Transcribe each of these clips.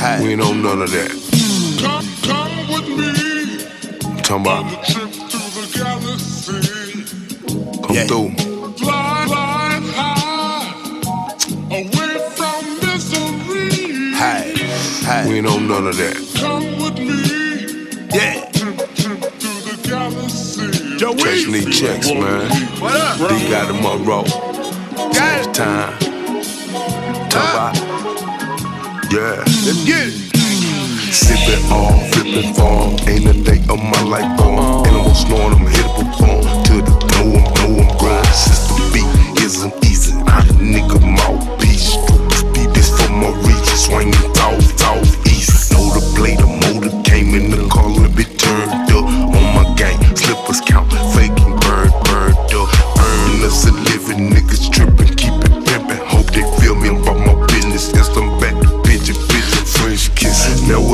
Hey. We ain't on none of that. Come, come with me. Talking about. On a trip through the galaxy. Come Yeah. through. Fly, fly high. Away from misery. Hey, We ain't on none of that. Come with me. yeah. Trip, trip through the galaxy. Joe Checks need checks, man. What up? D-Gotti Monroe. Got It's it. time. Yeah. Let's get it. Sipping on, flipping phone. Ain't a day of my life gone. Animal snoring, I'm to perform. To the know I'm, know I'm growing. System beat isn't easy. A nigga mouthpiece. Speed this for my reach. Swinging south, east. Know the blade, the motor came in the car, a bit turned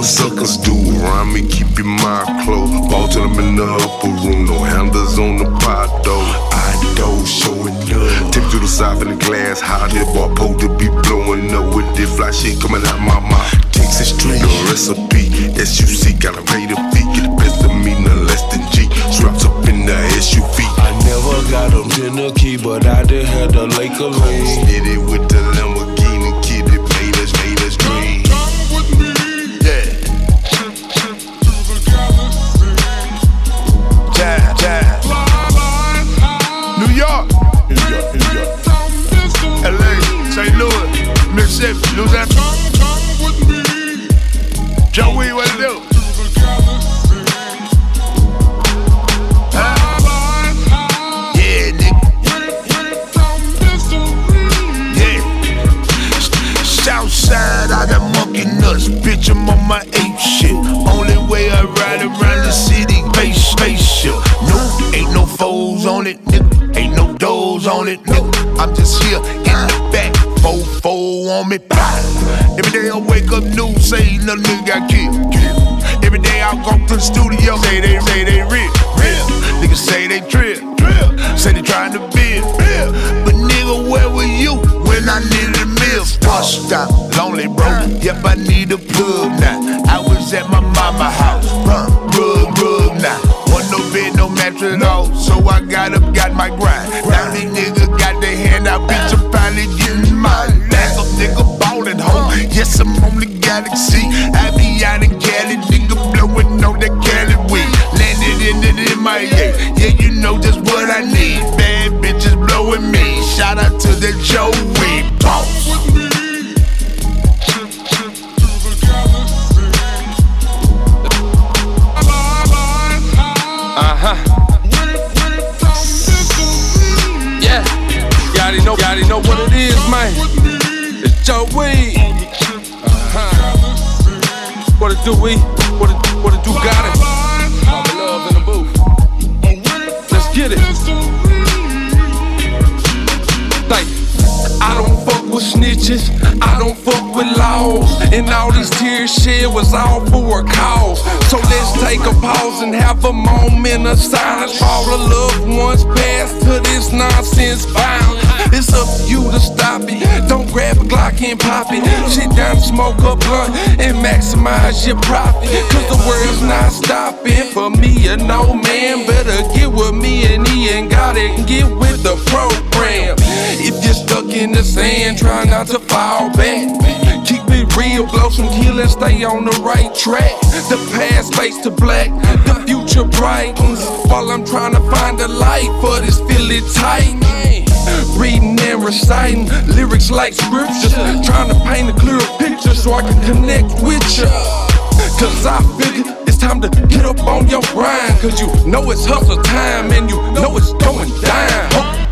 suckers do around me, keep your mind closed. Ball to them in the upper room, no handles on the pot though. I don't showing up. Tip to the side in the glass, hot it bar pole to be blowing up with this fly shit coming out my mouth. Texas Street, the recipe. SUC, gotta pay the fee. Get Yeah, nigga. Away, away from misery. Yeah. Southside, I got monkey nuts. Bitch, I'm on my ape shit. Only way I ride around the city, base spaceship. No, ain't no foes on it, nigga. Ain't no doors on it, nigga. I'm just here on me. Every day I wake up new, say another nigga got killed. Every day I go to the studio, say they, say they real, real. Niggas say they drill. Say they trying to build. But nigga, where were you when I needed a meal? Washed out, lonely, bro. Yep, I need a plug now. I was at my mama house, rub, rub, rub now. Want no bed, no mattress at all. So I got up, got my grind. Now these niggas got their hand out. Yes, I'm on the galaxy. I be out in Cali, nigga, blowin' on that Cali weed. Landed in the MIA. Yeah, you know just what I need. Bad bitches blowing me. Shout out to the Joey boss. With me. Trip, trip through the galaxy. Fly, fly high. Uh huh. Away, away from misery. Yeah. You already know, you already know what it is, man. It's Joe Weed. What it do, we? What it, what it do, got it? Let's get it. Like, I don't fuck with snitches, I don't fuck with laws. And all these tears shed was all for a cause. So let's take a pause and have a moment of silence all the loved ones passed to this nonsense violence. It's up to you to stop it. Glock and pop it. Sit down, smoke a blunt, and maximize your profit. Cause the world's not stopping for me and no man. Better get with me and he ain't got it. And get with the program. If you're stuck in the sand, try not to fall back. Keep it real, blow some kill and stay on the right track. The past fades to black, the future brightens. While I'm trying to find a light for this Philly tight. Reading and reciting lyrics like scriptures. Trying to paint a clearer picture so I can connect with you. Cause I figure it's time to get up on your grind. Cause you know it's hustle time and you know it's going down.